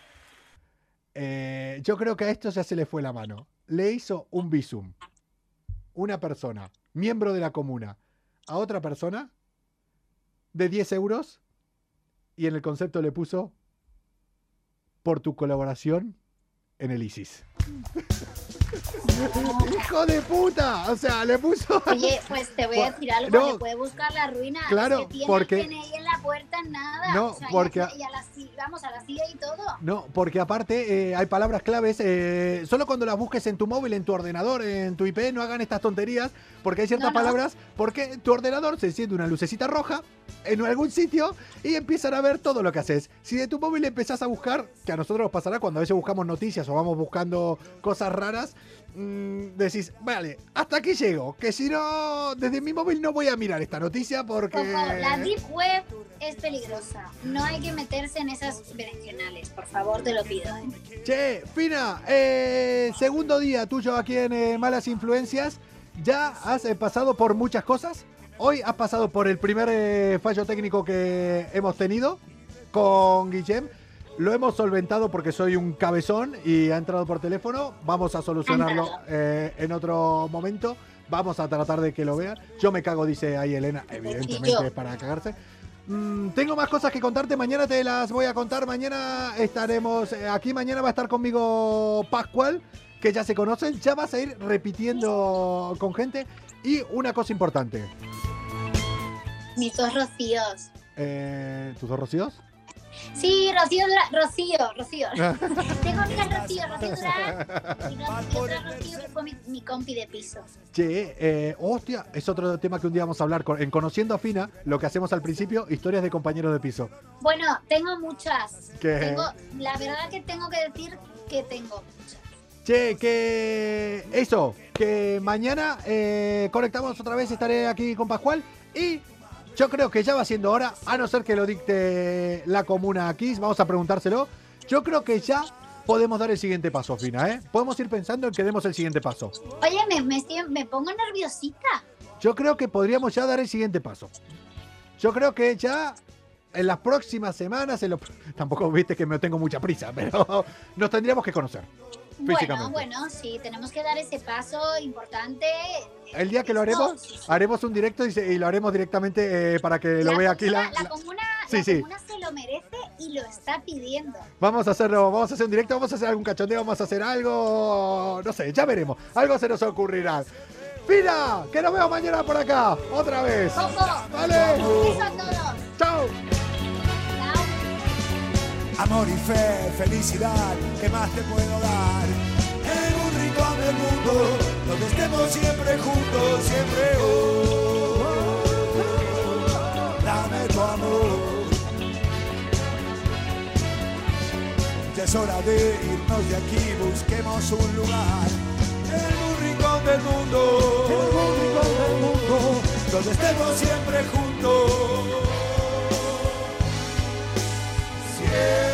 Eh, yo creo que a esto ya se le fue la mano. Le hizo un visum, una persona, miembro de la comuna, a otra persona de 10 euros y en el concepto le puso por tu colaboración en el ISIS. (laughs) ¡Hijo de puta! O sea, le puso. Oye, pues te voy a decir algo, no. le puede buscar la ruina. Claro, porque- el puerta, nada. No, o sea, y porque- a- Y a la, vamos, a la y todo. No, porque aparte eh, hay palabras claves. eh, solo cuando las busques en tu móvil, en tu ordenador, en tu IP, no hagan estas tonterías. Porque hay ciertas No, no. palabras. Porque tu ordenador se enciende una lucecita roja en algún sitio y empiezan a ver todo lo que haces. Si de tu móvil empezás a buscar, que a nosotros nos pasará cuando a veces buscamos noticias o vamos buscando cosas raras, mm, decís, vale, hasta aquí llego. Que si no, desde mi móvil no voy a mirar esta noticia porque. La Deep Web es peligrosa. No hay que meterse en esas berenjenales, por favor, te lo pido. ¿eh? Che, Fina, eh, segundo día tuyo aquí en eh, Malas Influencias. Ya has eh, pasado por muchas cosas. Hoy has pasado por el primer eh, fallo técnico que hemos tenido con Guillem. Lo hemos solventado porque soy un cabezón y ha entrado por teléfono. Vamos a solucionarlo eh, en otro momento. Vamos a tratar de que lo vean. Yo me cago, dice ahí Elena, evidentemente para cagarse. Mm, tengo más cosas que contarte, mañana te las voy a contar, mañana estaremos eh, aquí, mañana va a estar conmigo Pascual, que ya se conocen, ya vas a ir repitiendo con gente y una cosa importante, Mis dos rocíos. eh, ¿tus dos rocíos? Sí, Rocío, Dura- Rocío, Rocío. (laughs) Tengo amigas Rocío, Rocío Durán y, otra Rocío que fue mi, mi compi de piso. Che, eh, hostia, es otro tema que un día vamos a hablar, con- en Conociendo a Fina, lo que hacemos al principio, historias de compañeros de piso. Bueno, tengo muchas. ¿Qué? Tengo, la verdad que tengo que decir que tengo muchas. Che, que eso, que mañana eh, conectamos otra vez, estaré aquí con Pascual y yo creo que ya va siendo hora, a no ser que lo dicte la comuna aquí, vamos a preguntárselo. Yo creo que ya podemos dar el siguiente paso, Fina, ¿eh? Podemos ir pensando en que demos el siguiente paso. Oye, me, me, me pongo nerviosita. Yo creo que podríamos ya dar el siguiente paso. Yo creo que ya en las próximas semanas, en lo- (laughs) tampoco viste que me tengo mucha prisa, (laughs) pero nos tendríamos que conocer. Bueno, bueno, sí, tenemos que dar ese paso importante. El día que lo haremos, haremos un directo y, se- y lo haremos directamente eh, para que lo vea aquí la, comuna- la la- comuna, Sí, la sí. comuna se lo merece y lo está pidiendo. Vamos a hacerlo, vamos a hacer un directo, vamos a hacer algún cachondeo, vamos a hacer algo, no sé, ya veremos. Algo se nos ocurrirá. Fina, que nos vemos mañana por acá, otra vez. Vale. a todos. Chao. Chao amor y fe, felicidad, ¿qué más te puedo dar? En un rincón del mundo, donde estemos siempre juntos, siempre oh, oh, dame tu amor. Ya es hora de irnos de aquí, busquemos un lugar. En un rincón del mundo, en rincón del mundo, donde estemos siempre juntos. Yeah.